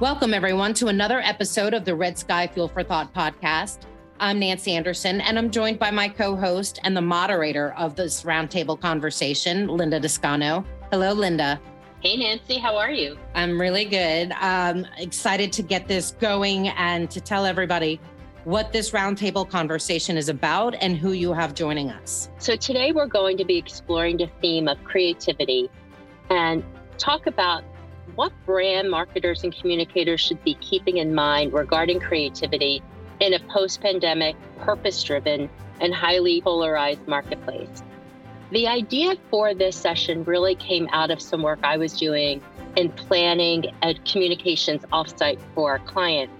Welcome, everyone, to another episode of the Red Sky Fuel for Thought podcast. I'm Nancy Anderson, and I'm joined by my co host and the moderator of this roundtable conversation, Linda Descano. Hello, Linda. Hey, Nancy, how are you? I'm really good. Um, excited to get this going and to tell everybody what this roundtable conversation is about and who you have joining us. So, today we're going to be exploring the theme of creativity and talk about what brand marketers and communicators should be keeping in mind regarding creativity in a post pandemic, purpose driven, and highly polarized marketplace. The idea for this session really came out of some work I was doing in planning a communications offsite for a client.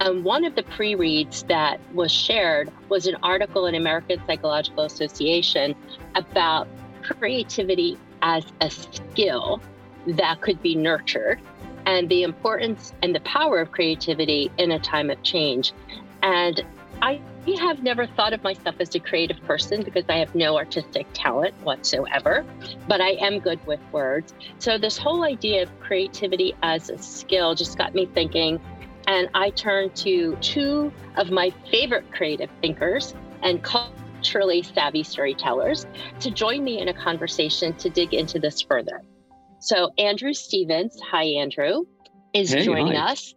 And one of the pre reads that was shared was an article in American Psychological Association about creativity as a skill that could be nurtured and the importance and the power of creativity in a time of change. And I have never thought of myself as a creative person because I have no artistic talent whatsoever, but I am good with words. So, this whole idea of creativity as a skill just got me thinking. And I turned to two of my favorite creative thinkers and culturally savvy storytellers to join me in a conversation to dig into this further. So, Andrew Stevens, hi, Andrew, is hey, joining hi. us.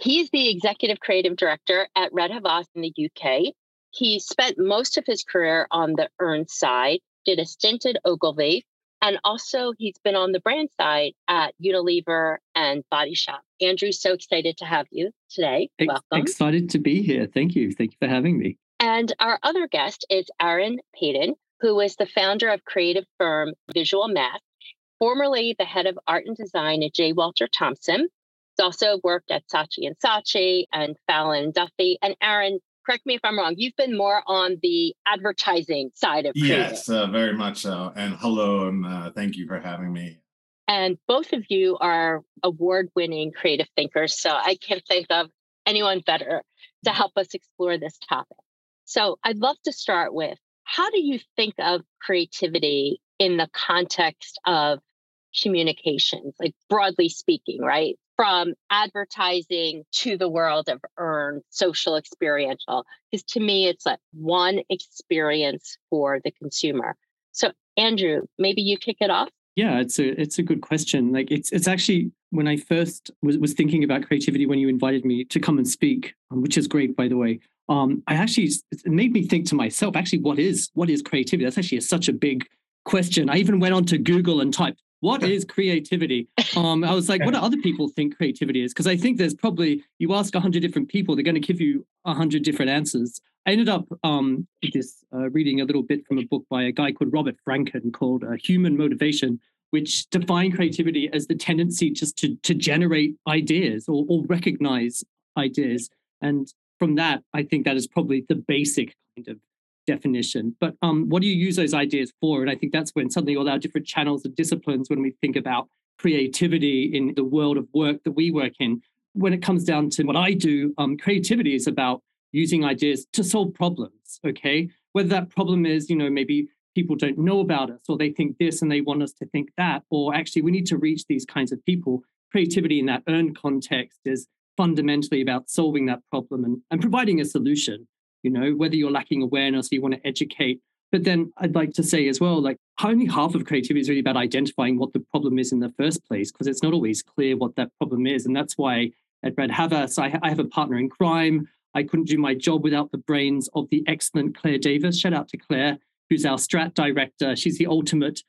He's the executive creative director at Red Havas in the UK. He spent most of his career on the earn side, did a stint at Ogilvy, and also he's been on the brand side at Unilever and Body Shop. Andrew, so excited to have you today. Welcome. Excited to be here. Thank you. Thank you for having me. And our other guest is Aaron Payton, who is the founder of creative firm Visual Math formerly the head of art and design at J. Walter Thompson. He's also worked at Saatchi and Saatchi and Fallon and Duffy. And Aaron, correct me if I'm wrong, you've been more on the advertising side of creative. Yes, uh, very much so. And hello, and uh, thank you for having me. And both of you are award winning creative thinkers. So I can't think of anyone better to help us explore this topic. So I'd love to start with how do you think of creativity in the context of communications, like broadly speaking, right? From advertising to the world of earned social experiential. Because to me, it's like one experience for the consumer. So, Andrew, maybe you kick it off. Yeah, it's a it's a good question. Like it's it's actually when I first was, was thinking about creativity when you invited me to come and speak, which is great by the way. Um, I actually it made me think to myself, actually, what is what is creativity? That's actually a, such a big question. I even went on to Google and typed what is creativity? Um, I was like, what do other people think creativity is? Because I think there's probably you ask hundred different people, they're going to give you hundred different answers. I ended up um, this uh, reading a little bit from a book by a guy called Robert Franken called uh, Human Motivation, which defined creativity as the tendency just to to generate ideas or, or recognize ideas. And from that, I think that is probably the basic kind of definition. But um, what do you use those ideas for? And I think that's when suddenly all our different channels and disciplines, when we think about creativity in the world of work that we work in, when it comes down to what I do, um, creativity is about using ideas to solve problems. Okay, whether that problem is, you know, maybe people don't know about us or they think this and they want us to think that, or actually we need to reach these kinds of people. Creativity in that earned context is fundamentally about solving that problem and, and providing a solution you know, whether you're lacking awareness, you want to educate. But then I'd like to say as well, like only half of creativity is really about identifying what the problem is in the first place, because it's not always clear what that problem is. And that's why at Red Havas, I, I have a partner in crime. I couldn't do my job without the brains of the excellent Claire Davis. Shout out to Claire, who's our strat director. She's the ultimate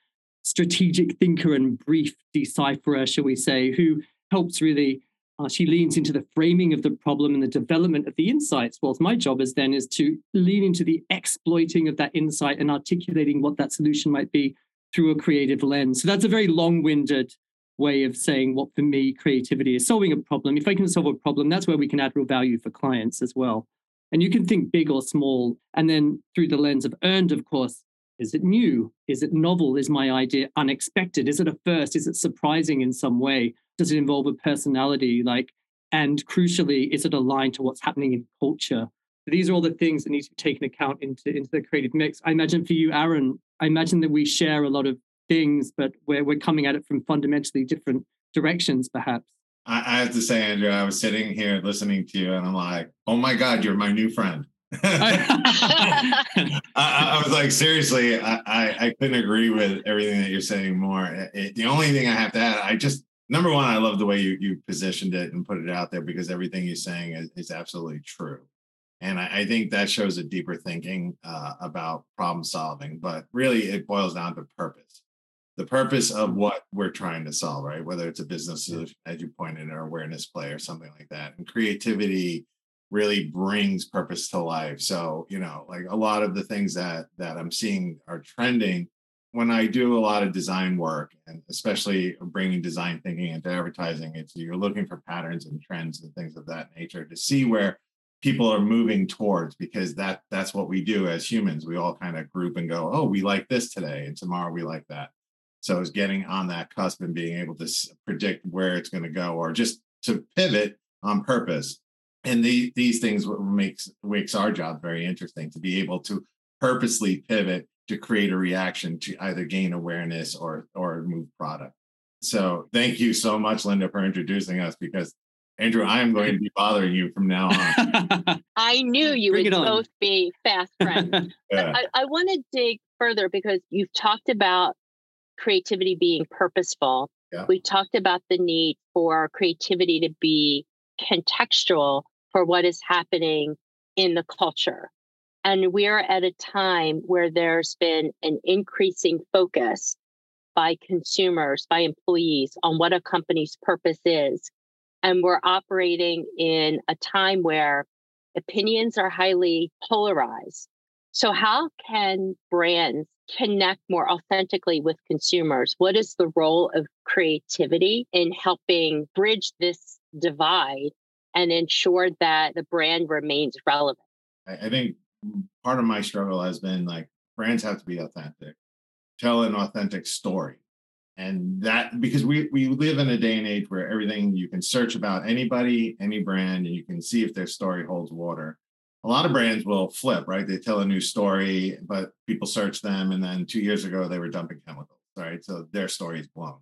strategic thinker and brief decipherer, shall we say, who helps really uh, she leans into the framing of the problem and the development of the insights. Whilst my job is then is to lean into the exploiting of that insight and articulating what that solution might be through a creative lens. So that's a very long-winded way of saying what for me creativity is solving a problem. If I can solve a problem, that's where we can add real value for clients as well. And you can think big or small. And then through the lens of earned, of course, is it new? Is it novel? Is my idea unexpected? Is it a first? Is it surprising in some way? Does it involve a personality like and crucially is it aligned to what's happening in culture these are all the things that need to be taken account into into the creative mix i imagine for you aaron i imagine that we share a lot of things but we're, we're coming at it from fundamentally different directions perhaps I, I have to say, Andrew, I was sitting here listening to you, and I'm like, "Oh my God, you're my new friend." I, I, was like, seriously, I, I, I, couldn't agree with everything that you're saying more. It, the only thing I have to add, I just number one, I love the way you you positioned it and put it out there because everything you're saying is, is absolutely true. And I, I, think that shows a deeper thinking uh, about problem solving, but really it boils down to purpose. The purpose of what we're trying to solve, right? Whether it's a business solution, as you pointed, or awareness play or something like that. And creativity really brings purpose to life. So, you know, like a lot of the things that that I'm seeing are trending when I do a lot of design work and especially bringing design thinking into advertising, it's you're looking for patterns and trends and things of that nature to see where people are moving towards because that that's what we do as humans. We all kind of group and go, oh, we like this today, and tomorrow we like that. So it's getting on that cusp and being able to predict where it's going to go, or just to pivot on purpose. And the, these things makes makes our job very interesting to be able to purposely pivot to create a reaction to either gain awareness or or move product. So thank you so much, Linda, for introducing us because Andrew, I am going to be bothering you from now on. I knew you Bring would both be fast friends. yeah. I, I want to dig further because you've talked about creativity being purposeful. Yeah. We talked about the need for creativity to be contextual for what is happening in the culture. And we're at a time where there's been an increasing focus by consumers, by employees on what a company's purpose is and we're operating in a time where opinions are highly polarized. So, how can brands connect more authentically with consumers? What is the role of creativity in helping bridge this divide and ensure that the brand remains relevant? I think part of my struggle has been like brands have to be authentic, tell an authentic story. And that because we we live in a day and age where everything you can search about anybody any brand and you can see if their story holds water. A lot of brands will flip right? They tell a new story but people search them and then two years ago they were dumping chemicals right? So their story is blown.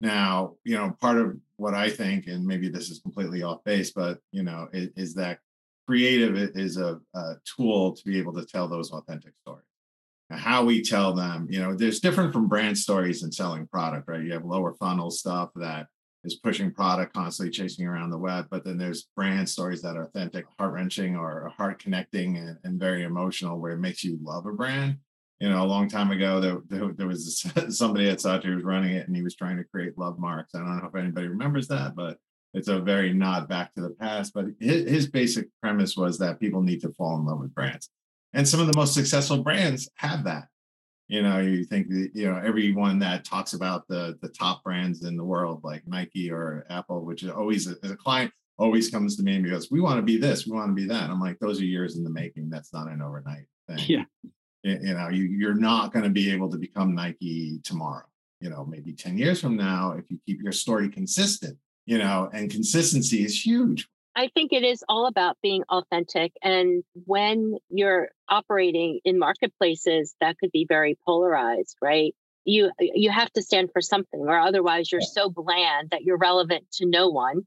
Now you know part of what i think and maybe this is completely off base but you know is, is that creative is a, a tool to be able to tell those authentic stories. How we tell them you know there's different from brand stories and selling product right? You have lower funnel stuff that is pushing product constantly chasing around the web but then there's brand stories that are authentic heart-wrenching or heart connecting and, and very emotional where it makes you love a brand. You know a long time ago there, there, there was somebody at Saatchi who was running it and he was trying to create Lovemarks. I don't know if anybody remembers that but it's a very nod back to the past but his, his basic premise was that people need to fall in love with brands. And some of the most successful brands have that. You know you think you know everyone that talks about the the top brands in the world like nike or apple which is always as a client always comes to me and goes we want to be this we want to be that. I'm like those are years in the making. That's not an overnight thing. Yeah. You, know you, you're not going to be able to become nike tomorrow. You know maybe 10 years from now if you keep your story consistent you know and consistency is huge I think it is all about being authentic. And when you're operating in marketplaces that could be very polarized, right? You you have to stand for something, or otherwise you're so bland that you're relevant to no one.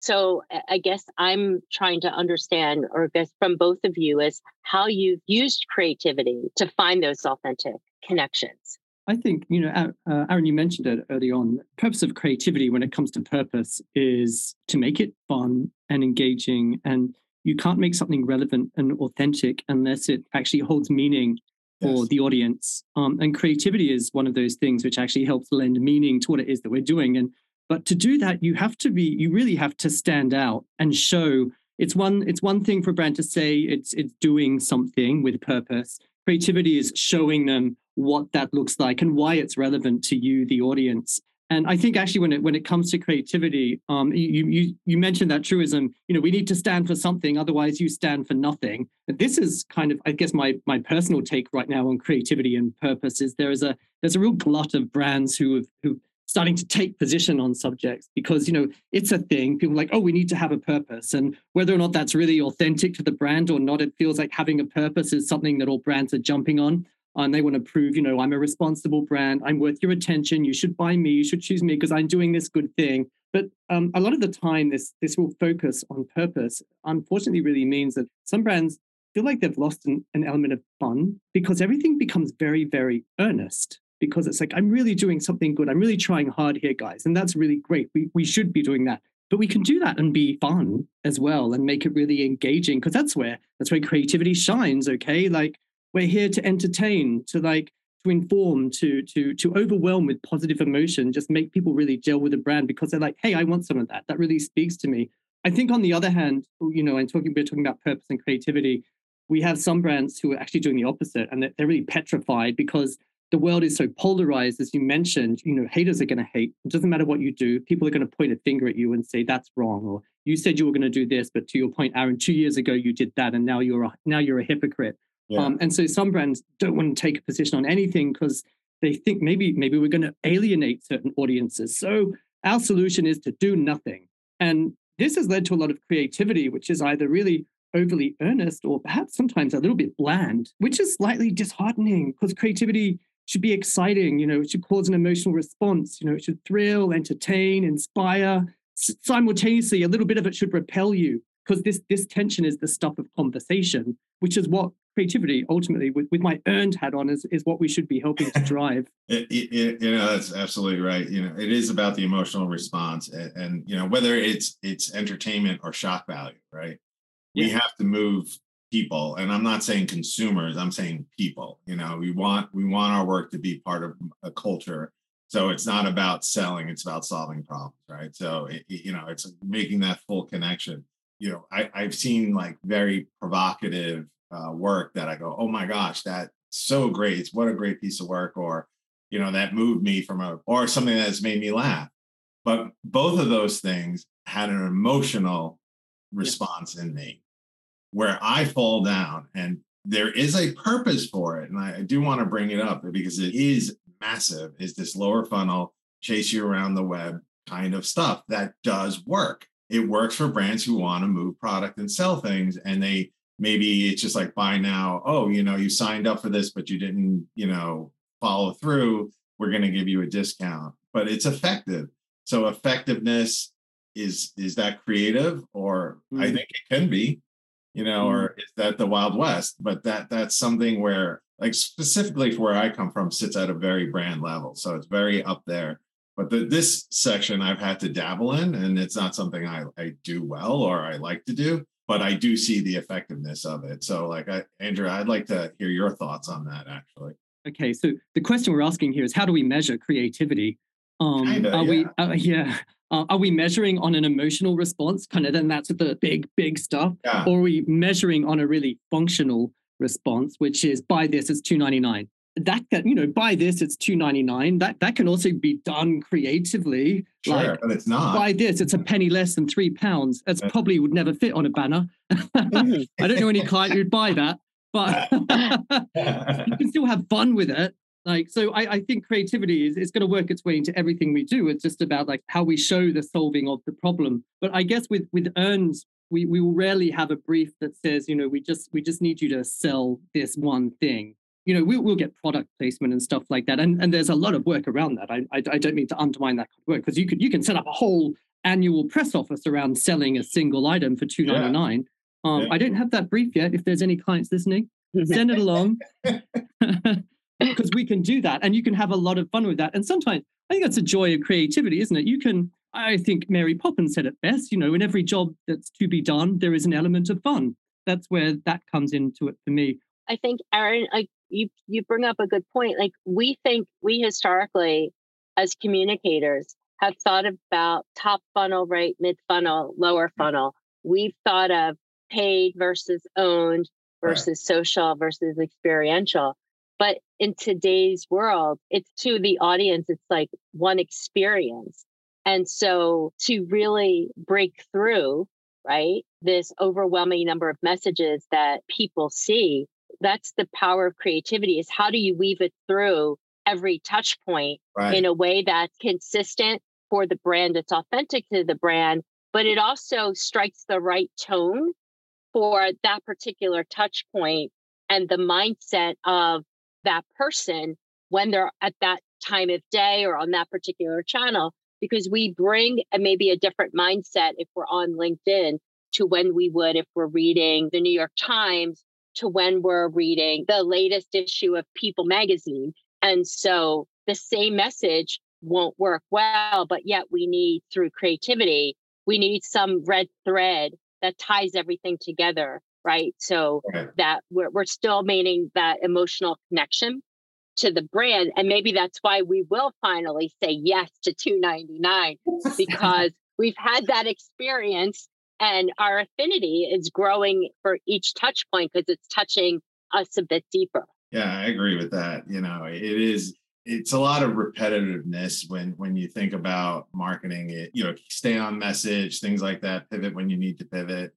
So I guess I'm trying to understand, or I guess from both of you, is how you've used creativity to find those authentic connections. I think, you know, uh, Aaron, you mentioned it early on. The purpose of creativity when it comes to purpose is to make it fun and engaging. And you can't make something relevant and authentic unless it actually holds meaning for yes. the audience. Um, and creativity is one of those things which actually helps lend meaning to what it is that we're doing. And but to do that, you have to be, you really have to stand out and show. It's one, it's one thing for a brand to say it's it's doing something with purpose. Creativity is showing them what that looks like and why it's relevant to you, the audience. And I think actually, when it when it comes to creativity, um, you you you mentioned that truism. You know, we need to stand for something, otherwise you stand for nothing. This is kind of, I guess, my my personal take right now on creativity and purpose. Is there is a there's a real glut of brands who have who starting to take position on subjects because you know it's a thing. People like, oh, we need to have a purpose, and whether or not that's really authentic to the brand or not, it feels like having a purpose is something that all brands are jumping on and they want to prove, you know, I'm a responsible brand. I'm worth your attention. You should buy me. You should choose me because I'm doing this good thing. But um, a lot of the time, this this will focus on purpose. Unfortunately, really means that some brands feel like they've lost an, an element of fun because everything becomes very, very earnest. Because it's like I'm really doing something good. I'm really trying hard here, guys, and that's really great. We we should be doing that but we can do that and be fun as well and make it really engaging because that's where that's where creativity shines okay like we're here to entertain to like to inform to to to overwhelm with positive emotion just make people really gel with the brand because they're like hey i want some of that that really speaks to me i think on the other hand you know and talking we're talking about purpose and creativity we have some brands who are actually doing the opposite and they're really petrified because the world is so polarized, as you mentioned, you know, haters are going to hate. It doesn't matter what you do. People are going to point a finger at you and say that's wrong, or you said you were going to do this, but to your point, Aaron, two years ago you did that, and now you're a, now you're a hypocrite. Yeah. Um, and so some brands don't want to take a position on anything because they think maybe maybe we're going to alienate certain audiences. So our solution is to do nothing, and this has led to a lot of creativity, which is either really overly earnest or perhaps sometimes a little bit bland, which is slightly disheartening because creativity should be exciting. You know, it should cause an emotional response. You know, it should thrill, entertain, inspire. Simultaneously, a little bit of it should repel you because this this tension is the stuff of conversation, which is what creativity ultimately, with, with my earned hat on, is is what we should be helping to drive. it, it, you know, that's absolutely right. You know, it is about the emotional response, and, and you know whether it's it's entertainment or shock value, right? Yeah. We have to move people and i'm not saying consumers i'm saying people you know we want we want our work to be part of a culture so it's not about selling it's about solving problems right so it, you know it's making that full connection you know I, i've seen like very provocative uh, work that i go oh my gosh that's so great what a great piece of work or you know that moved me from a or something that's made me laugh but both of those things had an emotional response yeah. in me where I fall down and there is a purpose for it. And I, I do want to bring it up because it is massive, is this lower funnel, chase you around the web kind of stuff that does work. It works for brands who want to move product and sell things. And they maybe it's just like buy now. Oh, you know, you signed up for this, but you didn't, you know, follow through. We're going to give you a discount, but it's effective. So effectiveness is is that creative or mm. I think it can be you know, mm. or is that the Wild West? But that that's something where, like specifically for where I come from, sits at a very brand level. So it's very up there. But the, this section I've had to dabble in, and it's not something I, I do well or I like to do, but I do see the effectiveness of it. So, like, I, Andrew, I'd like to hear your thoughts on that actually. Okay, so the question we're asking here is how do we measure creativity? Um, Kinda, are yeah. we? Uh, yeah. Uh, are we measuring on an emotional response? Kind of, then that's the big, big stuff. Yeah. Or are we measuring on a really functional response, which is buy this, it's two ninety nine. That can, you know, buy this, it's two ninety nine. That that can also be done creatively. Sure, like, but it's not. Buy this, it's a penny less than three pounds. That's probably would never fit on a banner. Mm-hmm. I don't know any client who'd buy that, but you can still have fun with it like, so I, I think creativity is, is going to work its way into everything we do. It's just about like how we show the solving of the problem. But I guess with with earns, we we will rarely have a brief that says, you know, we just we just need you to sell this one thing. You know, we, we'll get product placement and stuff like that, and and there's a lot of work around that. I I, I don't mean to undermine that work because you could you can set up a whole annual press office around selling a single item for two ninety nine. Yeah. Um, yeah. I don't have that brief yet. If there's any clients listening, send it along. because we can do that and you can have a lot of fun with that. And sometimes I think that's a joy of creativity, isn't it? You can, I think Mary Poppins said it best, you know, in every job that's to be done, there is an element of fun. That's where that comes into it for me. I think, Aaron, like you, you bring up a good point. Like we think we historically, as communicators, have thought about top funnel, right, mid funnel, lower mm. funnel. We've thought of paid versus owned versus right. social versus experiential. But in today's world, it's to the audience, it's like one experience. And so to really break through, right, this overwhelming number of messages that people see, that's the power of creativity is how do you weave it through every touch point right. in a way that's consistent for the brand, it's authentic to the brand, but it also strikes the right tone for that particular touch point and the mindset of that person when they're at that time of day or on that particular channel because we bring a, maybe a different mindset if we're on LinkedIn to when we would if we're reading the New York Times to when we're reading the latest issue of People magazine. And so the same message won't work well, but yet we need through creativity, we need some red thread that ties everything together, right? So right. that we're, we're still maintaining that emotional connection to the brand. And maybe that's why we will finally say yes to 299 because we've had that experience and our affinity is growing for each touch point because it's touching us a bit deeper. Yeah, I agree with that. You know, it is it's a lot of repetitiveness when when you think about marketing it you know stay on message things like that pivot when you need to pivot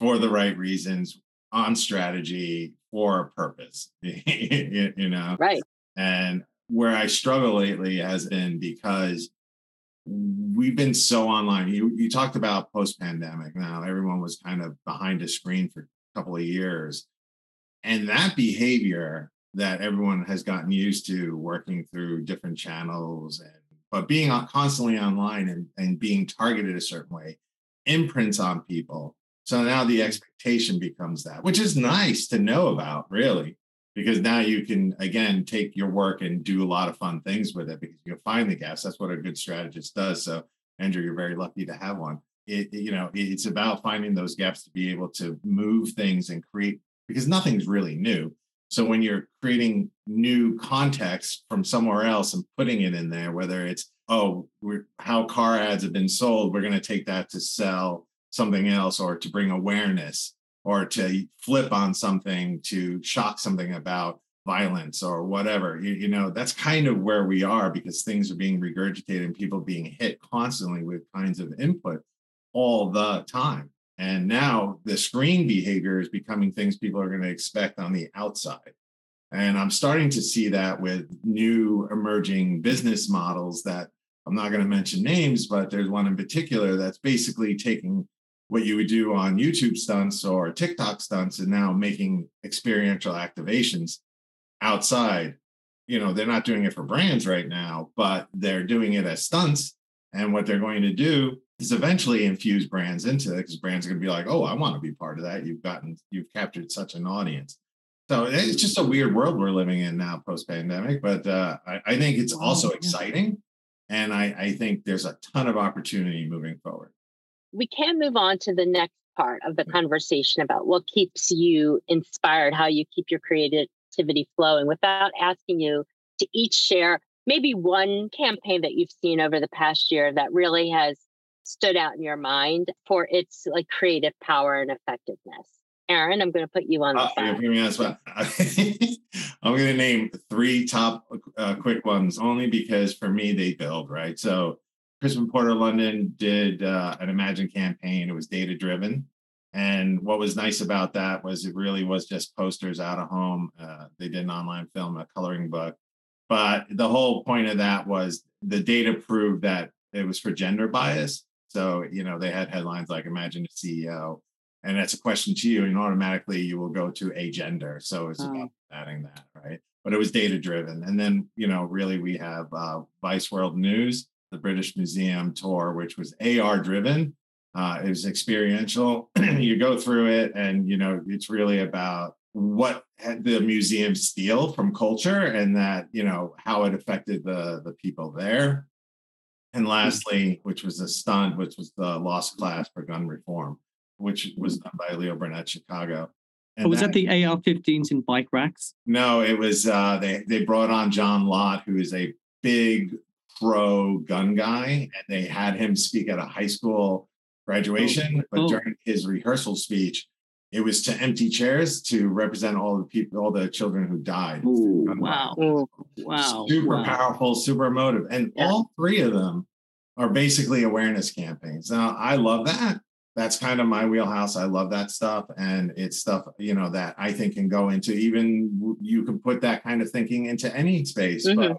for the right reasons on strategy for a purpose you, you know right and where I struggle lately has been because we've been so online. You you talked about post pandemic. Now everyone was kind of behind a screen for a couple of years, and that behavior that everyone has gotten used to working through different channels and but being constantly online and, and being targeted a certain way imprints on people. So now the expectation becomes that, which is nice to know about, really because now you can again take your work and do a lot of fun things with it because you can find the gaps. That's what a good strategist does. So Andrew, you're very lucky to have one. It, you know, it's about finding those gaps to be able to move things and create because nothing's really new. So when you're creating new context from somewhere else and putting it in there, whether it's oh, we're, how car ads have been sold, we're going to take that to sell something else or to bring awareness or to flip on something to shock something about violence or whatever. You, you, know that's kind of where we are because things are being regurgitated and people being hit constantly with kinds of input all the time. And now the screen behavior is becoming things people are going to expect on the outside. And i'm starting to see that with new emerging business models that i'm not going to mention names but there's one in particular that's basically taking what you would do on YouTube stunts or TikTok stunts and now making experiential activations outside. You know, they're not doing it for brands right now, but they're doing it as stunts. And what they're going to do is eventually infuse brands into it because brands are going to be like, oh, I want to be part of that. You've gotten, you've captured such an audience. So it's just a weird world we're living in now post pandemic, but uh, I, I, think it's also exciting. And I, I think there's a ton of opportunity moving forward we can move on to the next part of the mm. conversation about what keeps you inspired, how you keep your creativity flowing without asking you to each share maybe one campaign that you've seen over the past year that really has stood out in your mind for its like creative power and effectiveness. Aaron, I'm going to put you on the uh, spot. You're on spot. I'm going to name three top uh, quick ones only because for me they build right. So Crispin Porter London did uh, an Imagine campaign. It was data driven. And what was nice about that was it really was just posters out of home. Uh, they did an online film, a coloring book. But the whole point of that was the data proved that it was for gender bias. So, you know, they had headlines like Imagine a CEO. And that's a question to you, and automatically you will go to a gender. So it's oh. about adding that, right? But it was data driven. And then, you know, really we have uh, Vice World News the British Museum tour, which was AR driven. Uh, it was experiential. you go through it, and you know it's really about what the museum steal from culture, and that you know how it affected the the people there. And lastly, which was a stunt, which was the Lost Class for Gun Reform, which was done by Leo Burnett Chicago. And oh, was that, that the AR-15s in bike racks? No, it was. Uh, they they brought on John Lott, who is a big pro gun guy, and they had him speak at a high school graduation. Oh, but oh. during his rehearsal speech, it was to empty chairs to represent all the people, all the children who died. Ooh, wow. Ooh, wow. Super wow. powerful, super emotive. And yeah. all three of them are basically awareness campaigns. Now, I love that. That's kind of my wheelhouse. I love that stuff. And it's stuff, you know, that I think can go into even you can put that kind of thinking into any space. Mm-hmm. But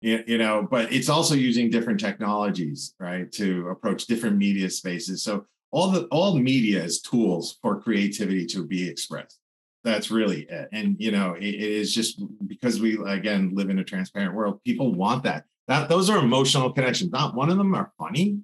you know but it's also using different technologies right to approach different media spaces so all the all media is tools for creativity to be expressed that's really it and you know it, it is just because we again live in a transparent world people want that that those are emotional connections. Not one of them are funny,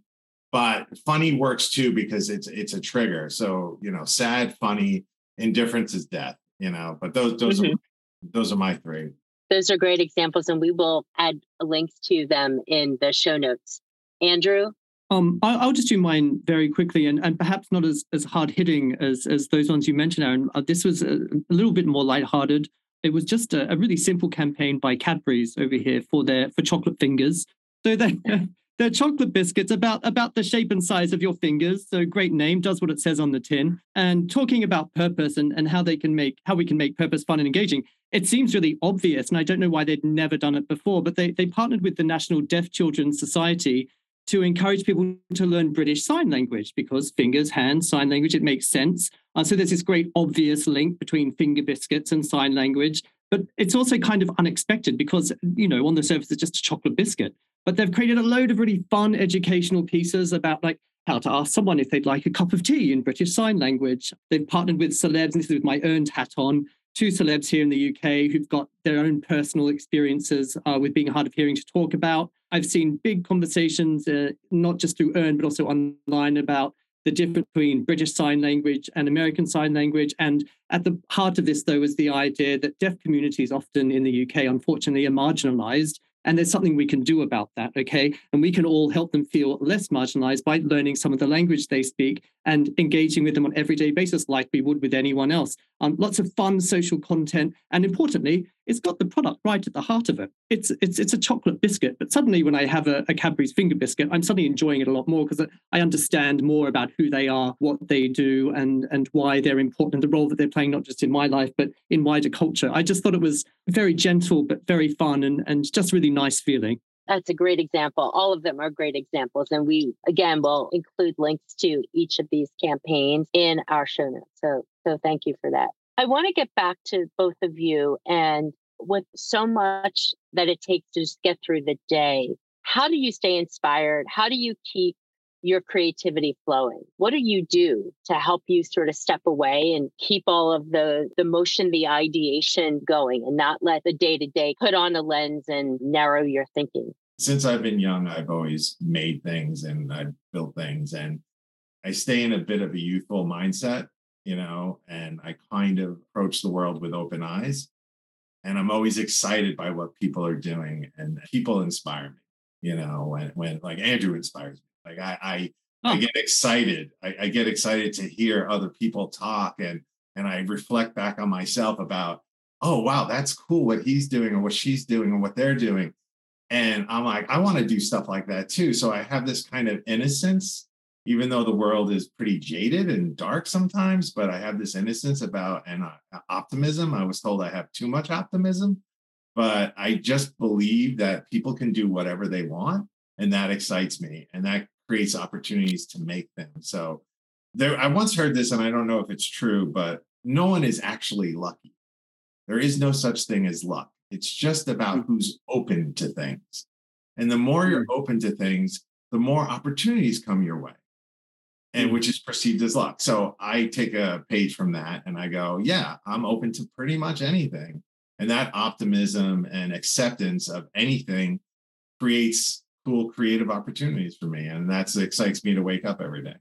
but funny works too because it's it's a trigger. So you know, sad, funny, indifference is death. You know, but those those mm-hmm. are those are my three. Those are great examples, and we will add links to them in the show notes. Andrew, um, I'll just do mine very quickly, and, and perhaps not as, as hard hitting as as those ones you mentioned, Aaron. Uh, this was a, a, little bit more lighthearted. It was just a, a, really simple campaign by Cadbury's over here for their for chocolate fingers. So they they're chocolate biscuits about about the shape and size of your fingers. So great name, does what it says on the tin. And talking about purpose and, and how they can make how we can make purpose fun and engaging. It seems really obvious, and I don't know why they'd never done it before. But they they partnered with the National Deaf Children's Society to encourage people to learn British Sign Language because fingers, hands, sign language, it makes sense. Uh, so there's this great obvious link between finger biscuits and sign language. But it's also kind of unexpected because, you know, on the surface, it's just a chocolate biscuit. But they've created a load of really fun educational pieces about like how to ask someone if they'd like a cup of tea in British Sign Language. They've partnered with celebs, and this is with my earned hat on, two celebs here in the UK who've got their own personal experiences uh, with being hard of hearing to talk about. I've seen big conversations, uh, not just through Earn, but also online about the difference between British Sign Language and American Sign Language. And at the heart of this, though, is the idea that deaf communities often in the UK, unfortunately, are marginalized and there's something we can do about that, okay? And we can all help them feel less marginalized by learning some of the language they speak and engaging with them on everyday basis like we would with anyone else. Um, lots of fun social content. And importantly, it's got the product right at the heart of it. It's it's it's a chocolate biscuit, but suddenly when I have a, a Cadbury's finger biscuit, I'm suddenly enjoying it a lot more because I understand more about who they are, what they do, and and why they're important, the role that they're playing not just in my life but in wider culture. I just thought it was very gentle but very fun and and just really nice feeling. That's a great example. All of them are great examples. And we, again, will include links to each of these campaigns in our show notes. So, so thank you for that. I want to get back to both of you and with so much that it takes to just get through the day, how do you stay inspired? How do you keep your creativity flowing? What do you do to help you sort of step away and keep all of the the motion, the ideation going and not let the day to day put on a lens and narrow your thinking? Since I've been young, I've always made things and I've built things and I stay in a bit of a youthful mindset you know, and I kind of approach the world with open eyes. And I'm always excited by what people are doing, and people inspire me, you know, when, when like Andrew inspires me. Like I, I, huh. I get excited. I, I get excited to hear other people talk, and and I reflect back on myself about, oh wow, that's cool what he's doing and what she's doing and what they're doing. And I'm like, I want to do stuff like that too. So I have this kind of innocence even though the world is pretty jaded and dark sometimes, but I have this innocence about and uh, optimism. I was told I have too much optimism, but I just believe that people can do whatever they want, and that excites me, and that creates opportunities to make them. So there, I once heard this, and I don't know if it's true, but no one is actually lucky. There is no such thing as luck. It's just about mm-hmm. who's open to things. And the more you're mm-hmm. open to things, the more opportunities come your way and mm. which is perceived as luck. So I take a page from that and I go, yeah, I'm open to pretty much anything. And that optimism and acceptance of anything creates cool creative opportunities for me. And that's excites me to wake up every day.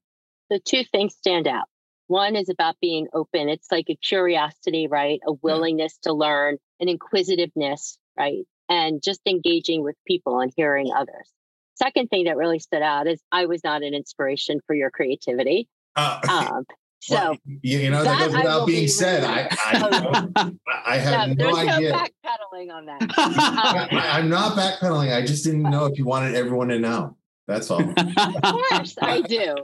The two things stand out. One is about being open. It's like a curiosity, right? A willingness yeah. to learn, an inquisitiveness, right? And just engaging with people and hearing others. Second thing that really stood out is I was not an inspiration for your creativity. Uh, um, so well, you know that, that goes without being be said. I I, I have no, no idea. backpedaling on that. I, am not backpedaling. I just didn't know if you wanted everyone to know. That's all. of course, I do.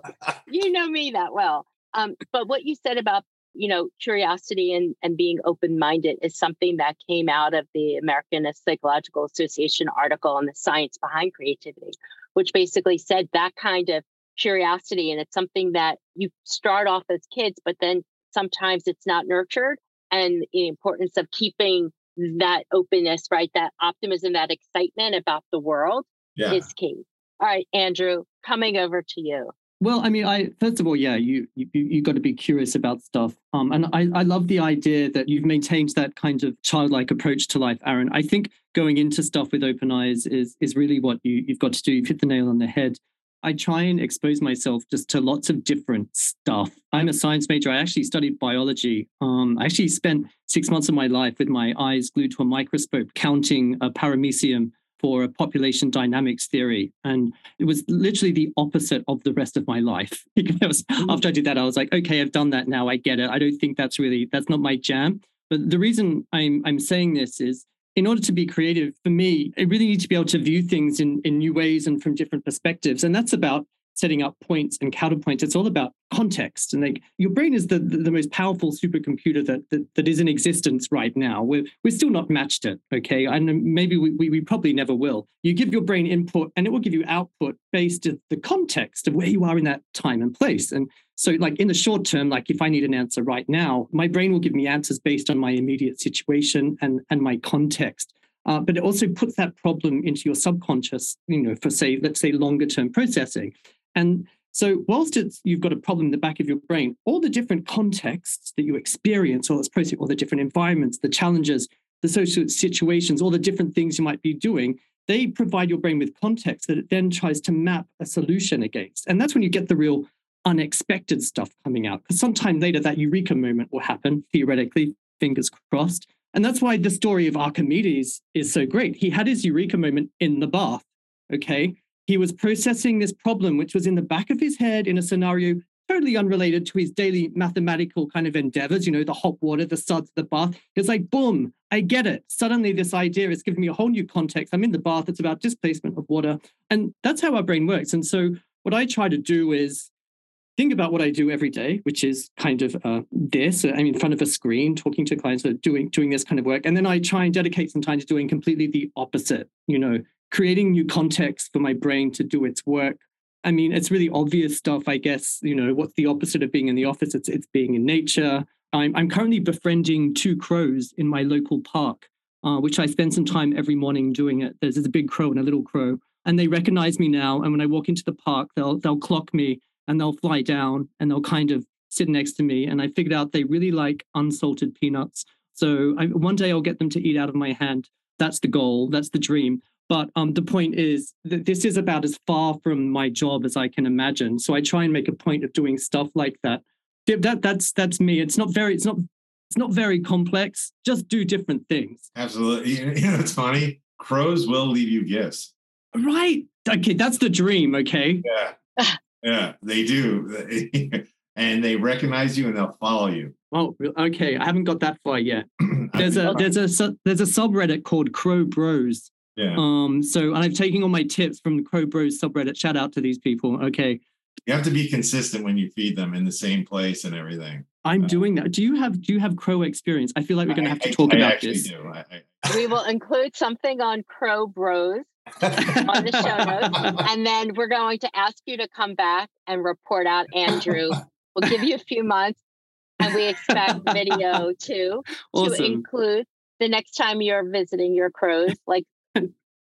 You know me that well. Um, but what you said about you know, curiosity and, and being open minded is something that came out of the American Psychological Association article on the science behind creativity, which basically said that kind of curiosity. And it's something that you start off as kids, but then sometimes it's not nurtured. And the importance of keeping that openness, right? That optimism, that excitement about the world yeah. is key. All right, Andrew, coming over to you. Well, I mean, I first of all, yeah, you you you got to be curious about stuff. Um, and I I love the idea that you've maintained that kind of childlike approach to life, Aaron. I think going into stuff with open eyes is is really what you, you've got to do. You've hit the nail on the head. I try and expose myself just to lots of different stuff. I'm a science major. I actually studied biology. Um, I actually spent six months of my life with my eyes glued to a microscope counting a paramecium for a population dynamics theory. And it was literally the opposite of the rest of my life. because hmm. after I did that, I was like, okay, I've done that now. I get it. I don't think that's really, that's not my jam. But the reason I'm, I'm saying this is in order to be creative, for me, I really need to be able to view things in, in new ways and from different perspectives. And that's about setting up points and counterpoints. It's all about context. And like your brain is the, the, the, most powerful supercomputer that, that that is in existence right now. We're we're still not matched it. Okay. And maybe we, we, we probably never will. You give your brain input and it will give you output based on the context of where you are in that time and place. And so like in the short term, like if I need an answer right now, my brain will give me answers based on my immediate situation and, and my context. Uh, but it also puts that problem into your subconscious, you know, for say, let's say longer term processing. And so, whilst you've got a problem in the back of your brain, all the different contexts that you experience, all process, all the different environments, the challenges, the social situations, all the different things you might be doing, they provide your brain with context that it then tries to map a solution against. And that's when you get the real unexpected stuff coming out. Because sometime later, that eureka moment will happen, theoretically, fingers crossed. And that's why the story of Archimedes is so great. He had his eureka moment in the bath. Okay he was processing this problem, which was in the back of his head in a scenario totally unrelated to his daily mathematical kind of endeavors, you know, the hot water, the suds, the bath. It's like, boom, I get it. Suddenly, this idea is giving me a whole new context. I'm in the bath, it's about displacement of water. And that's how our brain works. And so, what I try to do is think about what I do every day, which is kind of uh, this. I'm in front of a screen talking to clients, doing doing this kind of work, and then I try and dedicate some time to doing completely the opposite. You know, creating new context for my brain to do its work. I mean, it's really obvious stuff, I guess. You know, what's the opposite of being in the office? It's it's being in nature. I'm I'm currently befriending two crows in my local park, uh, which I spend some time every morning doing it. There's, there's a big crow and a little crow, and they recognize me now. And when I walk into the park, they'll they'll clock me and they'll fly down and they'll kind of sit next to me. And I figured out they really like unsalted peanuts. So I, one day I'll get them to eat out of my hand. That's the goal. That's the dream. But um, the point is that this is about as far from my job as I can imagine. So I try and make a point of doing stuff like that. That that's that's me. It's not very. It's not. It's not very complex. Just do different things. Absolutely. You know, it's funny. Crows will leave you gifts. Right. Okay, that's the dream. Okay. Yeah. Yeah, they do. and they recognize you and they'll follow you. Oh, okay. I haven't got that far yet. There's a there's a there's a subreddit called Crow Bros yeah. Um, so and I'm taking all my tips from the Crow Bros subreddit. Shout out to these people. Okay. You have to be consistent when you feed them in the same place and everything. I'm uh, doing that. Do you have do you have crow experience? I feel like we're going to have to talk I, about I this. Do. I, we will include something on Crow Bros on the show notes, and then we're going to ask you to come back and report out Andrew. We'll give you a few months, and we expect video too awesome. to include the next time you're visiting your crows, like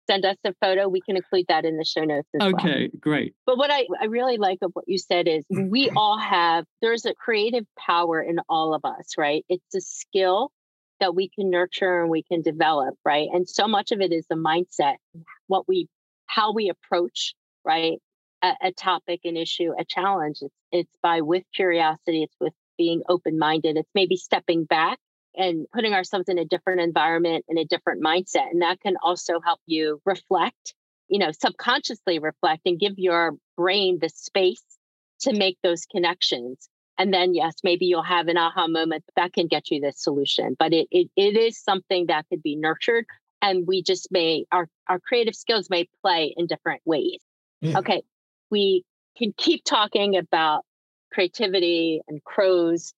send us a photo, we can include that in the show notes as okay, well. Okay, great. But what I, I really like of what you said is we mm-hmm. all have, there's a creative power in all of us, right? It's a skill that we can nurture and we can develop, right? And so much of it is the mindset, what we, how we approach, right? A, a topic, an issue, a challenge. It's, it's by with curiosity, it's with being open minded, it's maybe stepping back and putting ourselves in a different environment and a different mindset. And that can also help you reflect, you know, subconsciously reflect and give your brain the space to make those connections. And then, yes, maybe you'll have an aha moment that can get you the solution. But it, it, it is something that could be nurtured. And we just may, our, our creative skills may play in different ways. Okay. We can keep talking about creativity and crows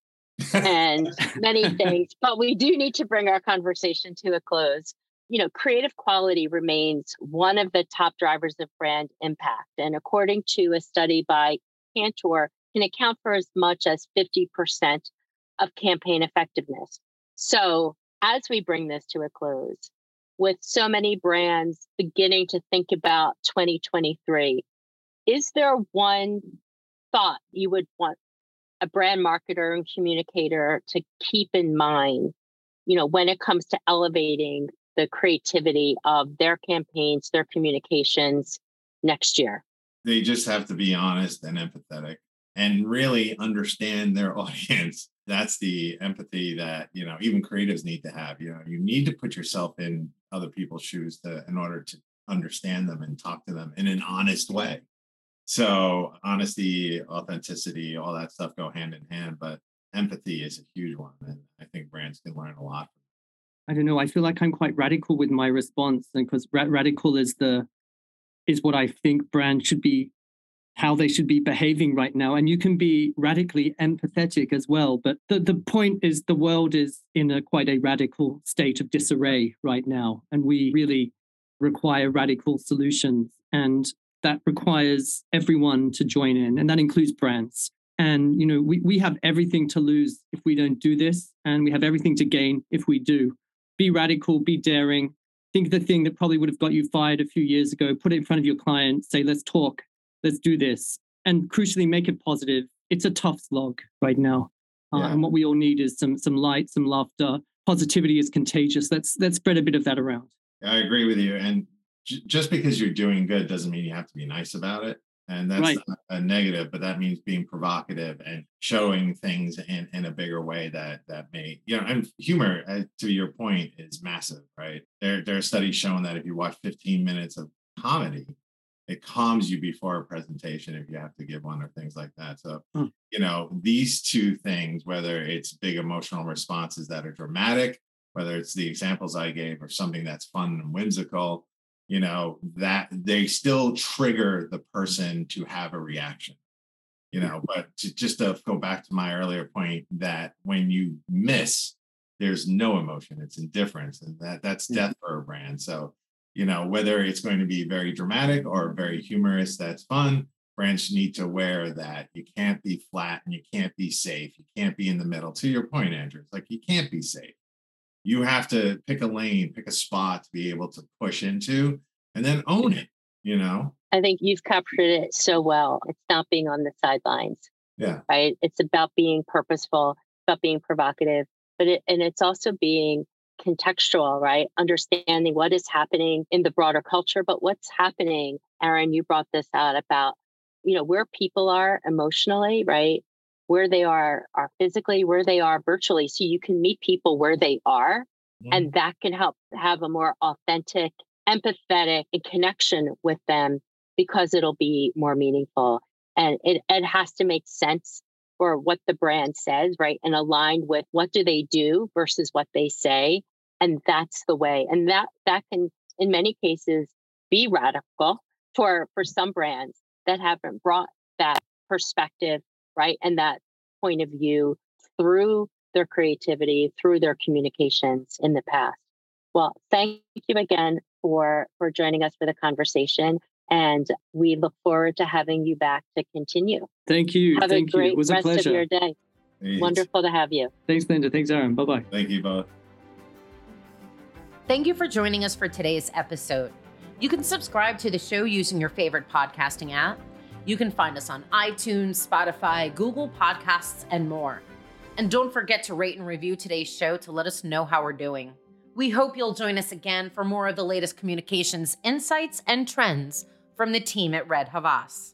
and many things, but we do need to bring our conversation to a close. You know, creative quality remains one of the top drivers of brand impact. And according to a study by Kantar, can account for as much as 50% of campaign effectiveness. So, as we bring this to a close, with so many brands beginning to think about 2023, is there one thought you would want a brand marketer and communicator to keep in mind, you know, when it comes to elevating the creativity of their campaigns, their communications next year? They just have to be honest and empathetic and really understand their audience. That's the empathy that, you know, even creatives need to have. You know, you need to put yourself in other people's shoes to in order to understand them and talk to them in an honest way. So honesty, authenticity, all that stuff go hand in hand, but empathy is a huge one. And I think brands can learn a lot. I don't know. I feel like I'm quite radical with my response because ra- radical is the is what I think brands should be how they should be behaving right now. And you can be radically empathetic as well. But the, the point is the world is in a quite a radical state of disarray right now. And we really require radical solutions. And that requires everyone to join in. And that includes brands. And you know, we, we have everything to lose if we don't do this, and we have everything to gain if we do. Be radical, be daring. Think of the thing that probably would have got you fired a few years ago, put it in front of your client, say, let's talk let's do this. And crucially, make it positive. It's a tough slog right now. Uh. And what we all need is some some light, some laughter. Positivity is contagious. Let's let's spread a bit of that around. I agree with you. And j- just because you're doing good doesn't mean you have to be nice about it. And that's right. a negative, but that means being provocative and showing things in, in a bigger way that that may, you know, and humor, uh, to your point, is massive, right? There, there are studies showing that if you watch 15 minutes of comedy, it calms you before a presentation if you have to give one or things like that. So, hmm. you know, these two things, whether it's big emotional responses that are dramatic, whether it's the examples I gave or something that's fun and whimsical, you know, that they still trigger the person to have a reaction. You know, but to, just to go back to my earlier point that when you miss, there's no emotion, it's indifference. And that that's death for a brand. So you know, whether it's going to be very dramatic or very humorous, that's fun. Brands need to wear that you can't be flat and you can't be safe. You can't be in the middle. To your point, Andrew, it's like you can't be safe. You have to pick a lane, pick a spot to be able to push into and then own it, you know? I think you've captured it so well. It's not being on the sidelines. Yeah. Right. It's about being purposeful, about being provocative, but it, and it's also being contextual, right? Understanding what is happening in the broader culture, but what's happening, Aaron, you brought this out about, you know, where people are emotionally, right? Where they are are physically, where they are virtually. So you can meet people where they are. Mm-hmm. And that can help have a more authentic, empathetic and connection with them because it'll be more meaningful. And it, it has to make sense for what the brand says, right? And aligned with what do they do versus what they say and that's the way and that that can in many cases be radical for for some brands that haven't brought that perspective right? And that point of view through their creativity through their communications in the past. Well thank you again for for joining us for the conversation and we look forward to having you back to continue. Thank you have thank a great you. it was rest a pleasure of your day. Thanks. wonderful to have you. Thanks linda. Thanks aaron bye-bye. Thank you both. Thank you for joining us for today's episode. You can subscribe to the show using your favorite podcasting app. You can find us on iTunes, Spotify, Google Podcasts, and more. And don't forget to rate and review today's show to let us know how we're doing. We hope you'll join us again for more of the latest communications insights and trends from the team at Red Havas.